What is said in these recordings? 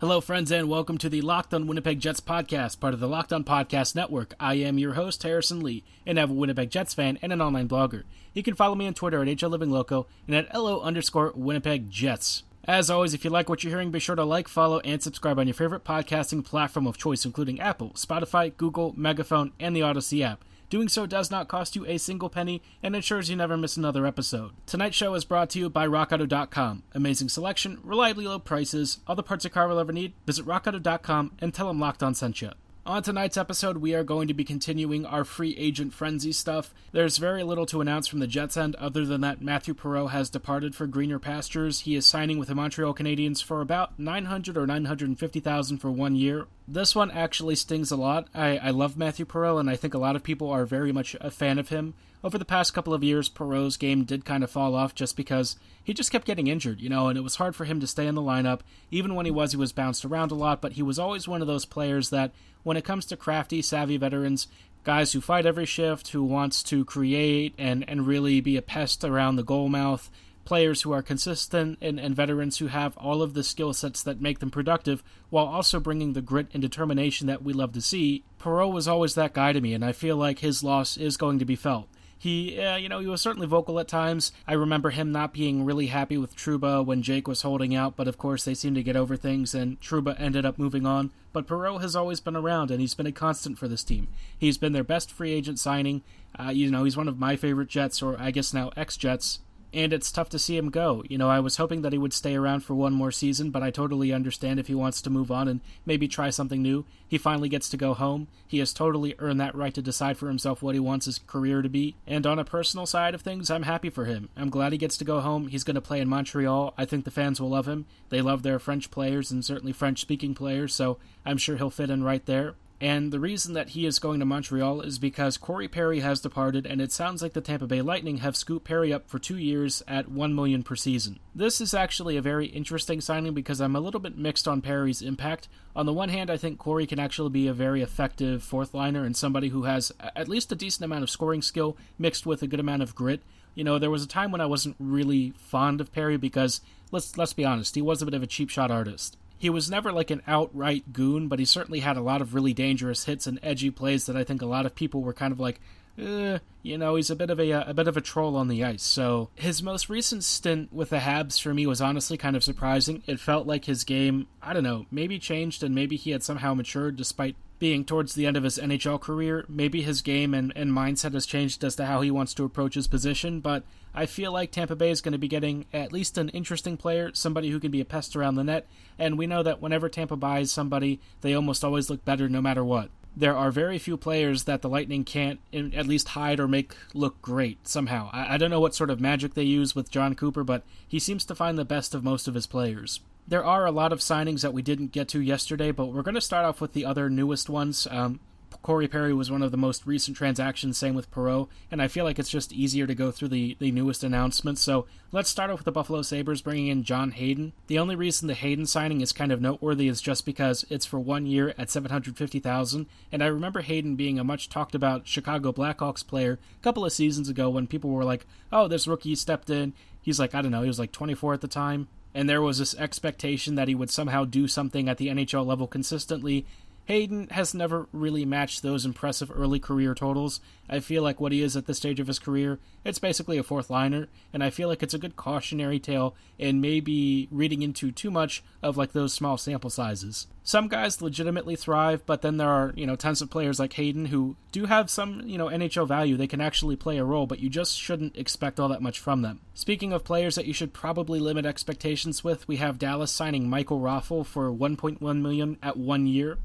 Hello, friends, and welcome to the Locked On Winnipeg Jets podcast, part of the Locked On Podcast Network. I am your host, Harrison Lee, and I'm a Winnipeg Jets fan and an online blogger. You can follow me on Twitter at HLLivingLoco and at LO underscore Winnipeg Jets. As always, if you like what you're hearing, be sure to like, follow, and subscribe on your favorite podcasting platform of choice, including Apple, Spotify, Google, Megaphone, and the Odyssey app. Doing so does not cost you a single penny and ensures you never miss another episode. Tonight's show is brought to you by RockAuto.com. Amazing selection, reliably low prices, all the parts your car will ever need. Visit RockAuto.com and tell them Locked On sent you. On tonight's episode, we are going to be continuing our free agent frenzy stuff. There's very little to announce from the Jets end other than that Matthew Perreault has departed for greener pastures. He is signing with the Montreal Canadiens for about 900 or 950,000 for one year. This one actually stings a lot. I, I love Matthew Perreault, and I think a lot of people are very much a fan of him. Over the past couple of years, Perreault's game did kind of fall off just because he just kept getting injured, you know, and it was hard for him to stay in the lineup. Even when he was, he was bounced around a lot, but he was always one of those players that, when it comes to crafty, savvy veterans, guys who fight every shift, who wants to create and, and really be a pest around the goal mouth, players who are consistent and, and veterans who have all of the skill sets that make them productive while also bringing the grit and determination that we love to see. Perreault was always that guy to me, and I feel like his loss is going to be felt. He, uh, you know, he was certainly vocal at times. I remember him not being really happy with Trouba when Jake was holding out, but of course they seemed to get over things, and Trouba ended up moving on. But Perreault has always been around, and he's been a constant for this team. He's been their best free agent signing. Uh, you know, he's one of my favorite Jets, or I guess now ex Jets and it's tough to see him go. You know, I was hoping that he would stay around for one more season, but I totally understand if he wants to move on and maybe try something new. He finally gets to go home. He has totally earned that right to decide for himself what he wants his career to be. And on a personal side of things, I'm happy for him. I'm glad he gets to go home. He's going to play in Montreal. I think the fans will love him. They love their French players and certainly French speaking players, so I'm sure he'll fit in right there. And the reason that he is going to Montreal is because Corey Perry has departed, and it sounds like the Tampa Bay Lightning have scooped Perry up for two years at one million per season. This is actually a very interesting signing because I'm a little bit mixed on Perry's impact. On the one hand, I think Corey can actually be a very effective fourth liner and somebody who has at least a decent amount of scoring skill mixed with a good amount of grit. You know, there was a time when I wasn't really fond of Perry because let's let's be honest, he was a bit of a cheap shot artist. He was never like an outright goon, but he certainly had a lot of really dangerous hits and edgy plays that I think a lot of people were kind of like, eh, you know, he's a bit of a a bit of a troll on the ice. So his most recent stint with the Habs for me was honestly kind of surprising. It felt like his game, I don't know, maybe changed and maybe he had somehow matured despite being towards the end of his NHL career. Maybe his game and, and mindset has changed as to how he wants to approach his position, but I feel like Tampa Bay is going to be getting at least an interesting player, somebody who can be a pest around the net, and we know that whenever Tampa buys somebody, they almost always look better no matter what. There are very few players that the Lightning can't at least hide or make look great somehow. I, I don't know what sort of magic they use with Jon Cooper, but he seems to find the best of most of his players there are a lot of signings that we didn't get to yesterday, but we're going to start off with the other newest ones. Um, Corey Perry was one of the most recent transactions, same with Perreault, and I feel like it's just easier to go through the, the newest announcements. So let's start off with the Buffalo Sabres bringing in John Hayden. The only reason the Hayden signing is kind of noteworthy is just because it's for one year at 750000 and I remember Hayden being a much talked about Chicago Blackhawks player a couple of seasons ago when people were like, oh, this rookie stepped in. He's like, I don't know, he was like 24 at the time and there was this expectation that he would somehow do something at the NHL level consistently, Hayden has never really matched those impressive early career totals. I feel like what he is at this stage of his career, it's basically a fourth liner, and I feel like it's a good cautionary tale and maybe reading into too much of like those small sample sizes. Some guys legitimately thrive, but then there are, you know, tons of players like Hayden who do have some, you know, NHL value. They can actually play a role, but you just shouldn't expect all that much from them. Speaking of players that you should probably limit expectations with, we have Dallas signing Michael Raffl for 1.1 million at 1 year.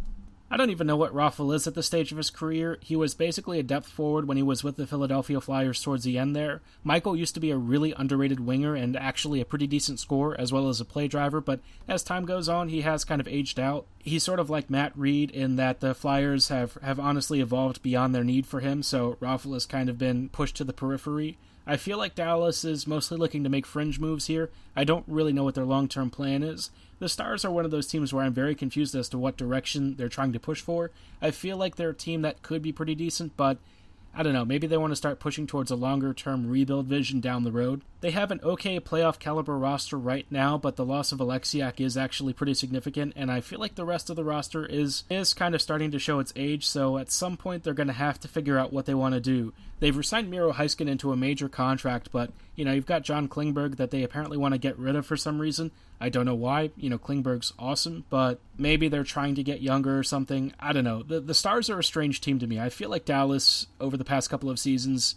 I don't even know what Raffl is at this stage of his career. He was basically a depth forward when he was with the Philadelphia Flyers towards the end there. Michael used to be a really underrated winger and actually a pretty decent scorer as well as a play driver, but as time goes on, he has kind of aged out. He's sort of like Matt Read in that the Flyers have, have honestly evolved beyond their need for him, so Raffl has kind of been pushed to the periphery. I feel like Dallas is mostly looking to make fringe moves here. I don't really know what their long term plan is. The Stars are one of those teams where I'm very confused as to what direction they're trying to push for. I feel like they're a team that could be pretty decent, but I don't know, maybe they want to start pushing towards a longer term rebuild vision down the road. They have an okay playoff caliber roster right now, but the loss of Oleksiak is actually pretty significant, and I feel like the rest of the roster is is kind of starting to show its age, so at some point they're going to have to figure out what they want to do. They've resigned Miro Heiskanen into a major contract, but you know, you've got John Klingberg that they apparently want to get rid of for some reason. I don't know why. You know, Klingberg's awesome, but maybe they're trying to get younger or something. I don't know. The the Stars are a strange team to me. I feel like Dallas over the past couple of seasons,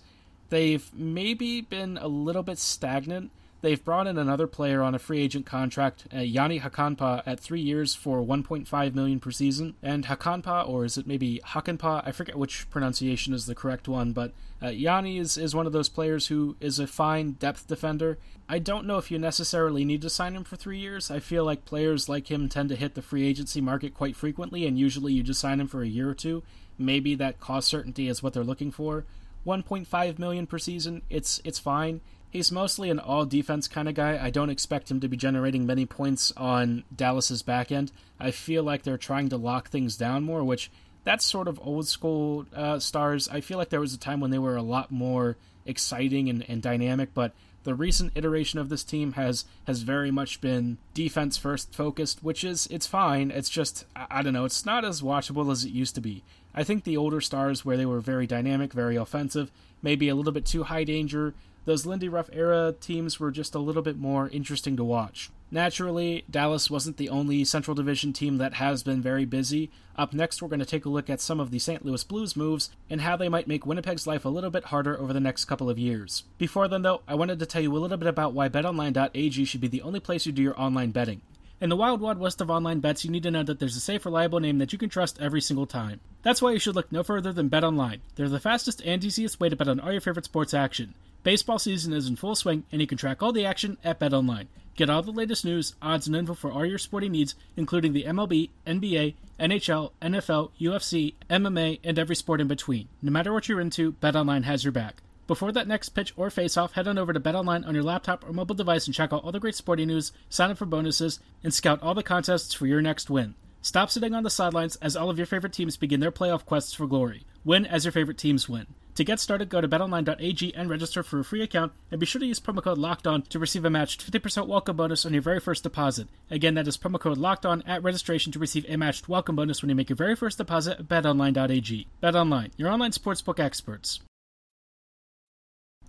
they've maybe been a little bit stagnant. They've brought in another player on a free agent contract, uh, Jani Hakanpää, at three years for 1.5 million per season. And Hakanpää, or is it maybe Hakanpää? I forget which pronunciation is the correct one, but uh, Jani is, is one of those players who is a fine depth defender. I don't know if you necessarily need to sign him for three years. I feel like players like him tend to hit the free agency market quite frequently, and usually you just sign him for a year or two. Maybe that cost certainty is what they're looking for. 1.5 million per season, it's it's fine. He's mostly an all defense kind of guy. I don't expect him to be generating many points on Dallas's back end. I feel like they're trying to lock things down more, which that's sort of old school uh, stars. I feel like there was a time when they were a lot more exciting and, and dynamic, but the recent iteration of this team has has very much been defense first focused, which is it's fine. It's just I, I don't know, it's not as watchable as it used to be. I think the older stars where they were very dynamic, very offensive, maybe a little bit too high danger, those Lindy Ruff era teams were just a little bit more interesting to watch. Naturally, Dallas wasn't the only Central Division team that has been very busy. Up next, we're going to take a look at some of the St. Louis Blues moves and how they might make Winnipeg's life a little bit harder over the next couple of years. Before then, though, I wanted to tell you a little bit about why BetOnline.ag should be the only place you do your online betting. In the wild, wild west of online bets, you need to know that there's a safe, reliable name that you can trust every single time. That's why you should look no further than BetOnline. They're the fastest and easiest way to bet on all your favorite sports action. Baseball season is in full swing, and you can track all the action at BetOnline. Get all the latest news, odds, and info for all your sporting needs, including the MLB, NBA, NHL, NFL, UFC, MMA, and every sport in between. No matter what you're into, BetOnline has your back. Before that next pitch or face-off, head on over to BetOnline on your laptop or mobile device and check out all the great sporting news, sign up for bonuses, and scout all the contests for your next win. Stop sitting on the sidelines as all of your favorite teams begin their playoff quests for glory. Win as your favorite teams win. To get started, go to betonline.ag and register for a free account, and be sure to use promo code LOCKEDON to receive a matched 50% welcome bonus on your very first deposit. Again, that is promo code LOCKEDON at registration to receive a matched welcome bonus when you make your very first deposit at betonline.ag. BetOnline, your online sportsbook experts.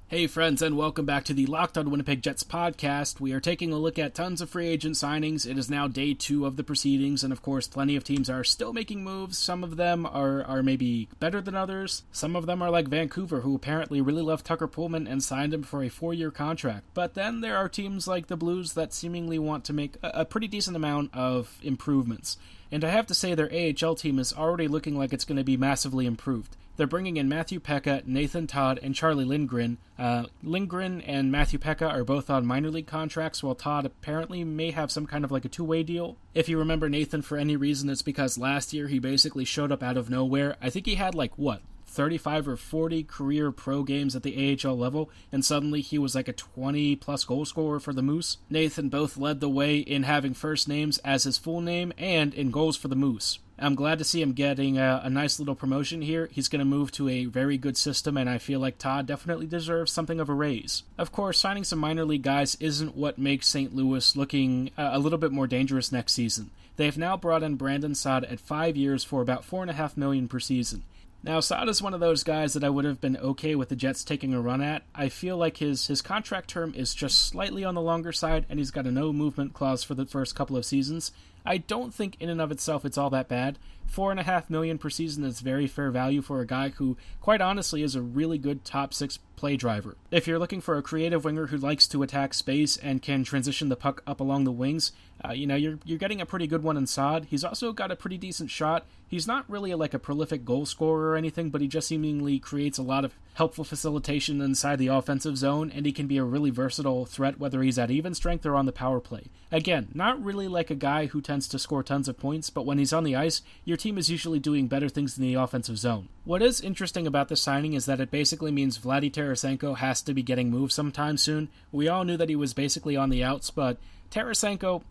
Hey, friends, and welcome back to the Locked On Winnipeg Jets podcast. We are taking a look at tons of free agent signings. It is now day two of the proceedings, and of course, plenty of teams are still making moves. Some of them are, are maybe better than others. Some of them are like Vancouver, who apparently really loved Tucker Poolman and signed him for a four year contract. But then there are teams like the Blues that seemingly want to make a, a pretty decent amount of improvements. And I have to say, their AHL team is already looking like it's going to be massively improved. They're bringing in Matthew Peca, Nathan Todd, and Charlie Lindgren. Uh, Lindgren and Matthew Peca are both on minor league contracts, while Todd apparently may have some kind of like a two way deal. If you remember Nathan for any reason, it's because last year he basically showed up out of nowhere. I think he had like, what, 35 or 40 career pro games at the AHL level, and suddenly he was like a 20 plus goal scorer for the Moose. Nathan both led the way in having first names as his full name and in goals for the Moose. I'm glad to see him getting a, a nice little promotion here. He's going to move to a very good system, and I feel like Todd definitely deserves something of a raise. Of course, signing some minor league guys isn't what makes St. Louis looking uh, a little bit more dangerous next season. They have now brought in Brandon Saad at five years for about four and a half million per season. Now, Saad is one of those guys that I would have been okay with the Jets taking a run at. I feel like his, his contract term is just slightly on the longer side, and he's got a no movement clause for the first couple of seasons. I don't think in and of itself it's all that bad. Four and a half million per season is very fair value for a guy who, quite honestly, is a really good top six play driver. If you're looking for a creative winger who likes to attack space and can transition the puck up along the wings, Uh, you know, you're you're getting a pretty good one in Saad. He's also got a pretty decent shot. He's not really like a prolific goal scorer or anything, but he just seemingly creates a lot of helpful facilitation inside the offensive zone, and he can be a really versatile threat whether he's at even strength or on the power play. Again, not really like a guy who tends to score tons of points, but when he's on the ice, your team is usually doing better things in the offensive zone. What is interesting about this signing is that it basically means Vladdy Tarasenko has to be getting moved sometime soon. We all knew that he was basically on the outs, but Tarasenko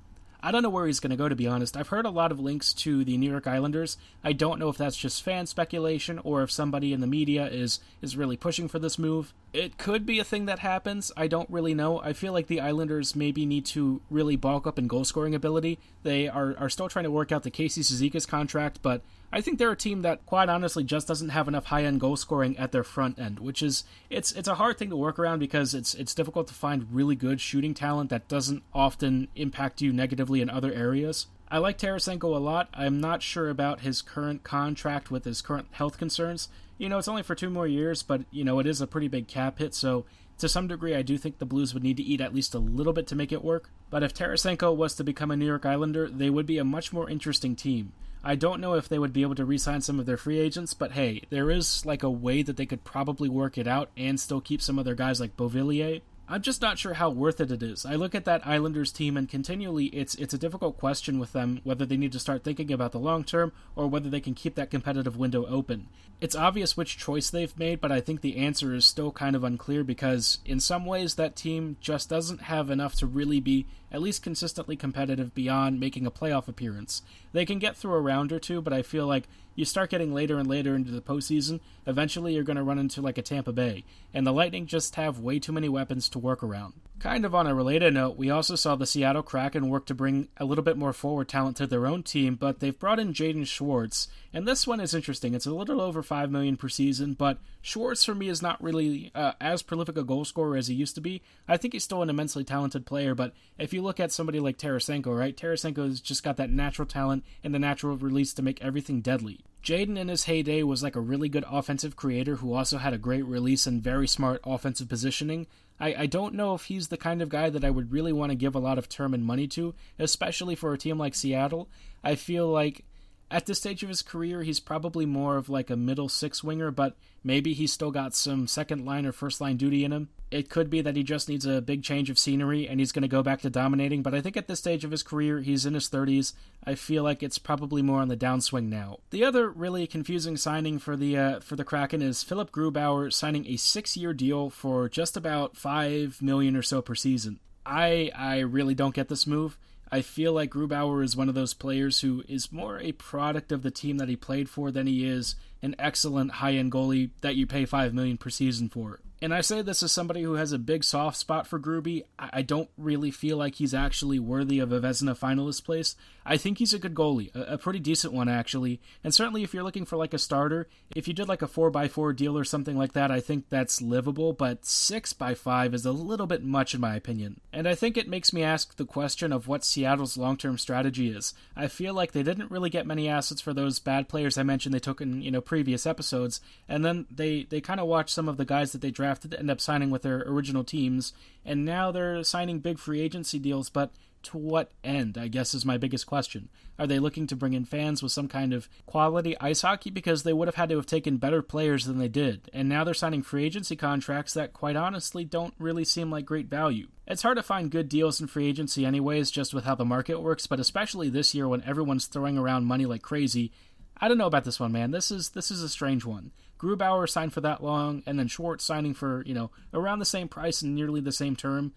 I don't know where he's going to go, to be honest. I've heard a lot of links to the New York Islanders. I don't know if that's just fan speculation or if somebody in the media is is really pushing for this move. It could be a thing that happens. I don't really know. I feel like the Islanders maybe need to really bulk up in goal scoring ability. They are, are still trying to work out the Casey Cizikas contract, but I think they're a team that, quite honestly, just doesn't have enough high-end goal scoring at their front end, which is it's it's a hard thing to work around because it's it's difficult to find really good shooting talent that doesn't often impact you negatively in other areas. I like Tarasenko a lot. I'm not sure about his current contract with his current health concerns. You know, it's only for two more years, but you know it is a pretty big cap hit, so to some degree, I do think the Blues would need to eat at least a little bit to make it work. But if Tarasenko was to become a New York Islander, they would be a much more interesting team. I don't know if they would be able to re-sign some of their free agents, but hey, there is like a way that they could probably work it out and still keep some of their guys like Beauvillier. I'm just not sure how worth it it is. I look at that Islanders team and continually it's it's a difficult question with them whether they need to start thinking about the long term or whether they can keep that competitive window open. It's obvious which choice they've made, but I think the answer is still kind of unclear because in some ways that team just doesn't have enough to really be at least consistently competitive beyond making a playoff appearance. They can get through a round or two, but I feel like you start getting later and later into the postseason, eventually you're going to run into like a Tampa Bay, and the Lightning just have way too many weapons to work around. Kind of on a related note, we also saw the Seattle Kraken work to bring a little bit more forward talent to their own team, but they've brought in Jaden Schwartz, and this one is interesting. It's a little over five million per season, but Schwartz for me is not really uh, as prolific a goal scorer as he used to be. I think he's still an immensely talented player, but if you look at somebody like Tarasenko, right, Tarasenko has just got that natural talent and the natural release to make everything deadly. Jaden in his heyday was like a really good offensive creator who also had a great release and very smart offensive positioning. I, I don't know if he's the kind of guy that I would really want to give a lot of term and money to, especially for a team like Seattle. I feel like at this stage of his career, he's probably more of like a middle six winger, but maybe he's still got some second line or first line duty in him. It could be that he just needs a big change of scenery and he's going to go back to dominating, but I think at this stage of his career, he's in his 30s. I feel like it's probably more on the downswing now. The other really confusing signing for the uh, for the Kraken is Philipp Grubauer signing a 6-year deal for just about 5 million or so per season. I I really don't get this move. I feel like Grubauer is one of those players who is more a product of the team that he played for than he is an excellent high-end goalie that you pay 5 million per season for and I say this as somebody who has a big soft spot for Gruby. I don't really feel like he's actually worthy of a Vezina finalist place. I think he's a good goalie, a, pretty decent one actually. And certainly, if you're looking for like a starter, if you did like a four x four deal or something like that, I think that's livable. But six x five is a little bit much in my opinion. And I think it makes me ask the question of what Seattle's long term strategy is. I feel like they didn't really get many assets for those bad players I mentioned they took in you know previous episodes, and then they they kind of watched some of the guys that they drafted drafted end up signing with their original teams, and now they're signing big free agency deals, but to what end, I guess is my biggest question. Are they looking to bring in fans with some kind of quality ice hockey? Because they would have had to have taken better players than they did, and now they're signing free agency contracts that, quite honestly, don't really seem like great value. It's hard to find good deals in free agency, anyways, just with how the market works, but especially this year when everyone's throwing around money like crazy. I don't know about this one, man. This is this is a strange one. Grubauer signed for that long, and then Schwartz signing for, you know, around the same price and nearly the same term.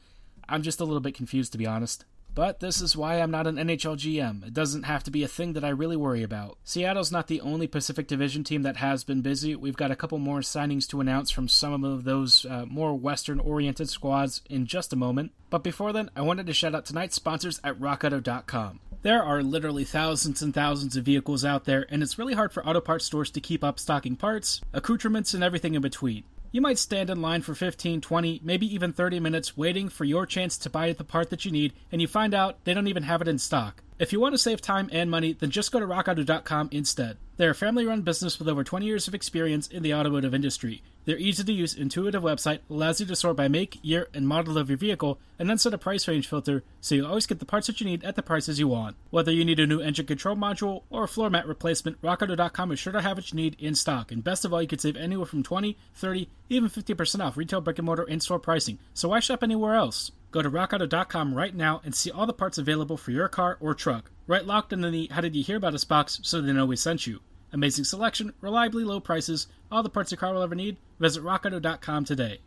I'm just a little bit confused, to be honest. But this is why I'm not an NHL GM. It doesn't have to be a thing that I really worry about. Seattle's not the only Pacific Division team that has been busy. We've got a couple more signings to announce from some of those uh, more Western oriented squads in just a moment. But before then, I wanted to shout out tonight's sponsors at RockAuto.com. There are literally thousands and thousands of vehicles out there, and it's really hard for auto parts stores to keep up stocking parts, accoutrements, and everything in between. You might stand in line for 15, 20, maybe even 30 minutes waiting for your chance to buy the part that you need, and you find out they don't even have it in stock. If you want to save time and money, then just go to rockauto.com instead. They're a family run business with over 20 years of experience in the automotive industry. Their easy to use, intuitive website allows you to sort by make, year, and model of your vehicle, and then set a price range filter so you always get the parts that you need at the prices you want. Whether you need a new engine control module or a floor mat replacement, RockAuto.com is sure to have what you need in stock. And best of all, you can save anywhere from 20, 30, even 50% off retail brick and mortar in store pricing. So why shop anywhere else? Go to rockauto.com right now and see all the parts available for your car or truck. Write locked in the How Did You Hear About Us box so they know we sent you. Amazing selection, reliably low prices, all the parts your car will ever need. Visit rockauto.com today.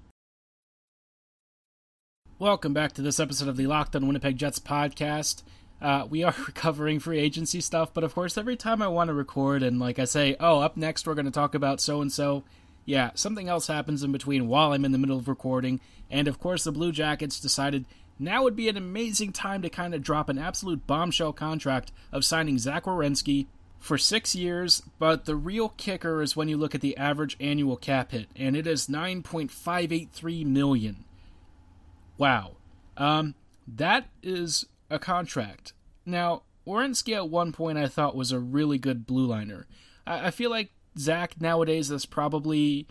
Welcome back to this episode of the Locked on Winnipeg Jets podcast. Uh, we are recovering free agency stuff, but of course, every time I want to record and like I say, oh, up next we're going to talk about so and so, yeah, something else happens in between while I'm in the middle of recording, and of course, the Blue Jackets decided now would be an amazing time to kind of drop an absolute bombshell contract of signing Zach Werenski for six years, but the real kicker is when you look at the average annual cap hit, and it is 9.583 million. Wow. Um, that is a contract. Now, Werenski at one point I thought was a really good blue liner. I, I feel like Zach nowadays is probably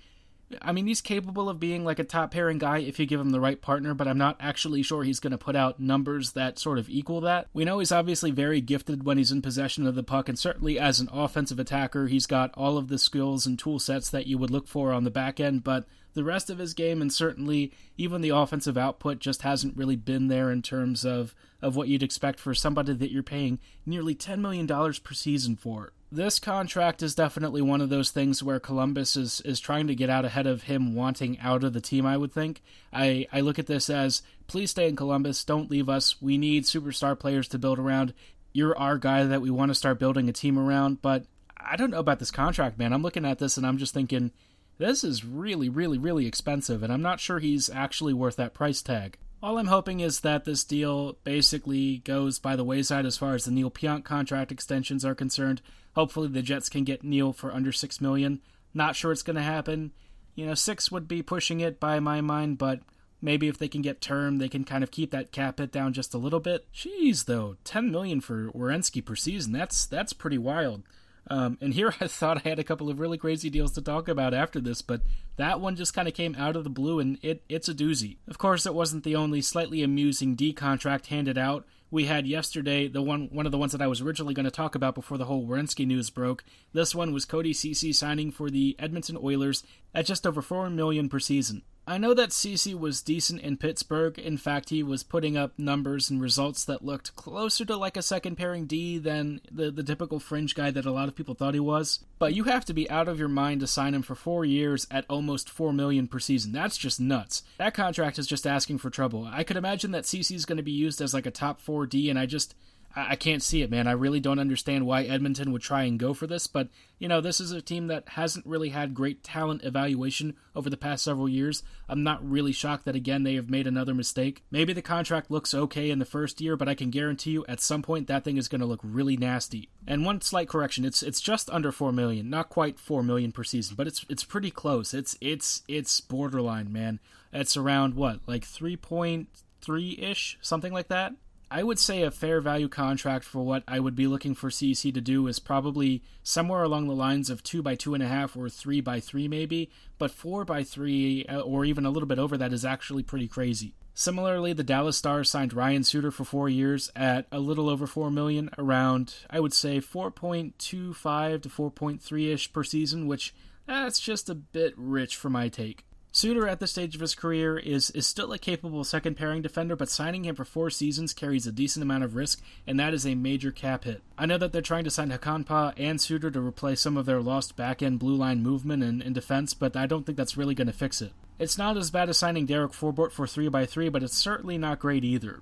I mean, he's capable of being like a top pairing guy if you give him the right partner, but I'm not actually sure he's going to put out numbers that sort of equal that. We know he's obviously very gifted when he's in possession of the puck, and certainly as an offensive attacker, he's got all of the skills and tool sets that you would look for on the back end, but the rest of his game and certainly even the offensive output just hasn't really been there in terms of, of what you'd expect for somebody that you're paying nearly $10 million per season for this contract is definitely one of those things where Columbus is is trying to get out ahead of him wanting out of the team. I would think. I I look at this as please stay in Columbus. Don't leave us. We need superstar players to build around. You're our guy that we want to start building a team around. But I don't know about this contract, man. I'm looking at this and I'm just thinking this is really, really, really expensive, and I'm not sure he's actually worth that price tag. All I'm hoping is that this deal basically goes by the wayside as far as the Neal Pionk contract extensions are concerned. Hopefully, the Jets can get Neal for under six million. Not sure it's going to happen. You know, six would be pushing it by my mind, but maybe if they can get term, they can kind of keep that cap hit down just a little bit. Jeez, though, ten million for Werenski per season. That's that's pretty wild. Um, and here I thought I had a couple of really crazy deals to talk about after this, but that one just kind of came out of the blue and it, it's a doozy. Of course, it wasn't the only slightly amusing D contract handed out. We had yesterday the one one of the ones that I was originally going to talk about before the whole Werenski news broke. This one was Cody Ceci signing for the Edmonton Oilers at just over four million per season. I know that Ceci was decent in Pittsburgh. In fact, he was putting up numbers and results that looked closer to like a second pairing D than the, the typical fringe guy that a lot of people thought he was. But you have to be out of your mind to sign him for four years at almost four million per season. That's just nuts. That contract is just asking for trouble. I could imagine that Ceci is going to be used as like a top four D, and I just I, can't see it, man. I really don't understand why Edmonton would try and go for this, but you know, this is a team that hasn't really had great talent evaluation over the past several years. I'm not really shocked that again they have made another mistake. Maybe the contract looks okay in the first year, but I can guarantee you at some point that thing is going to look really nasty. And one slight correction, it's it's just under 4 million, not quite 4 million per season, but it's it's pretty close. It's it's it's borderline, man. It's around what? Like 3.3ish, something like that. I would say a fair value contract for what I would be looking for Ceci to do is probably somewhere along the lines of two by two and a half or three by three, maybe. But four by three, uh, or even a little bit over that, is actually pretty crazy. Similarly, the Dallas Stars signed Ryan Suter for four years at a little over four million, around I would say 4.25 to 4.3 ish per season, which that's just a bit rich for my take. Suter at this stage of his career is is still a capable second pairing defender, but signing him for four seasons carries a decent amount of risk, and that is a major cap hit. I know that they're trying to sign Hakanpää and Suter to replace some of their lost back end blue line movement and, and defense, but I don't think that's really going to fix it. It's not as bad as signing Derek Forbort for 3x3, but it's certainly not great either.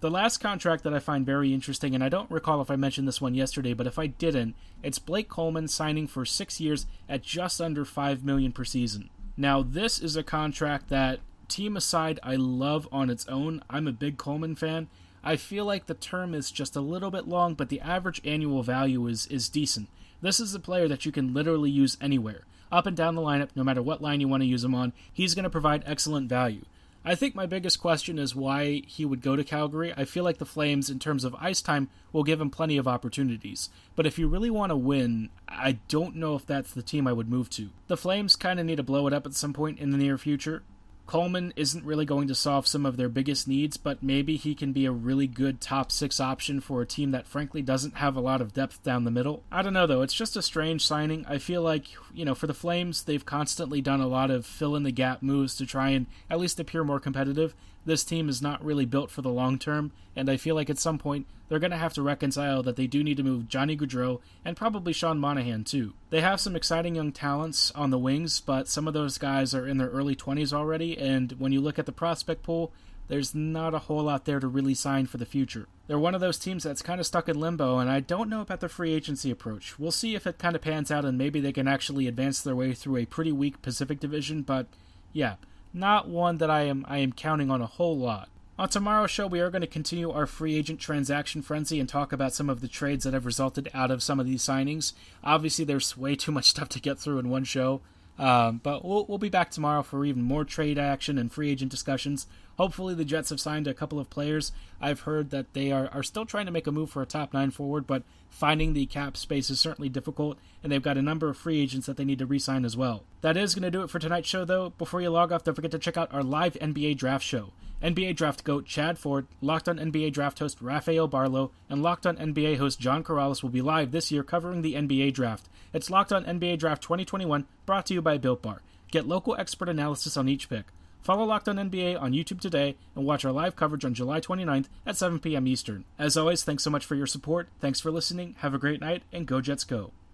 The last contract that I find very interesting, and I don't recall if I mentioned this one yesterday, but if I didn't, it's Blake Coleman signing for six years at just under five million per season. Now, this is a contract that, team aside, I love on its own. I'm a big Coleman fan. I feel like the term is just a little bit long, but the average annual value is, is decent. This is a player that you can literally use anywhere. Up and down the lineup, no matter what line you want to use him on, he's going to provide excellent value. I think my biggest question is why he would go to Calgary. I feel like the Flames, in terms of ice time, will give him plenty of opportunities. But if you really want to win, I don't know if that's the team I would move to. The Flames kind of need to blow it up at some point in the near future. Coleman isn't really going to solve some of their biggest needs, but maybe he can be a really good top six option for a team that frankly doesn't have a lot of depth down the middle. I don't know though, it's just a strange signing. I feel like, you know, for the Flames, they've constantly done a lot of fill in the gap moves to try and at least appear more competitive. This team is not really built for the long term, and I feel like at some point they're going to have to reconcile that they do need to move Johnny Gaudreau and probably Sean Monahan too. They have some exciting young talents on the wings, but some of those guys are in their early 20s already, and when you look at the prospect pool, there's not a whole lot there to really sign for the future. They're one of those teams that's kind of stuck in limbo, and I don't know about the free agency approach. We'll see if it kind of pans out and maybe they can actually advance their way through a pretty weak Pacific Division, but yeah, not one that I am I am counting on a whole lot. On tomorrow's show, we are going to continue our free agent transaction frenzy and talk about some of the trades that have resulted out of some of these signings. Obviously, there's way too much stuff to get through in one show, um, but we'll, we'll be back tomorrow for even more trade action and free agent discussions. Hopefully, the Jets have signed a couple of players. I've heard that they are, are still trying to make a move for a top nine forward, but finding the cap space is certainly difficult, and they've got a number of free agents that they need to re sign as well. That is going to do it for tonight's show, though. Before you log off, don't forget to check out our live NBA draft show. NBA draft goat Chad Ford, Locked on NBA draft host Rafael Barlowe, and Locked on NBA host John Corrales will be live this year covering the NBA draft. It's Locked on NBA Draft 2021, brought to you by Built Bar. Get local expert analysis on each pick. Follow Locked on NBA on YouTube today and watch our live coverage on July 29th at 7 p.m. Eastern. As always, thanks so much for your support. Thanks for listening. Have a great night, and go Jets go.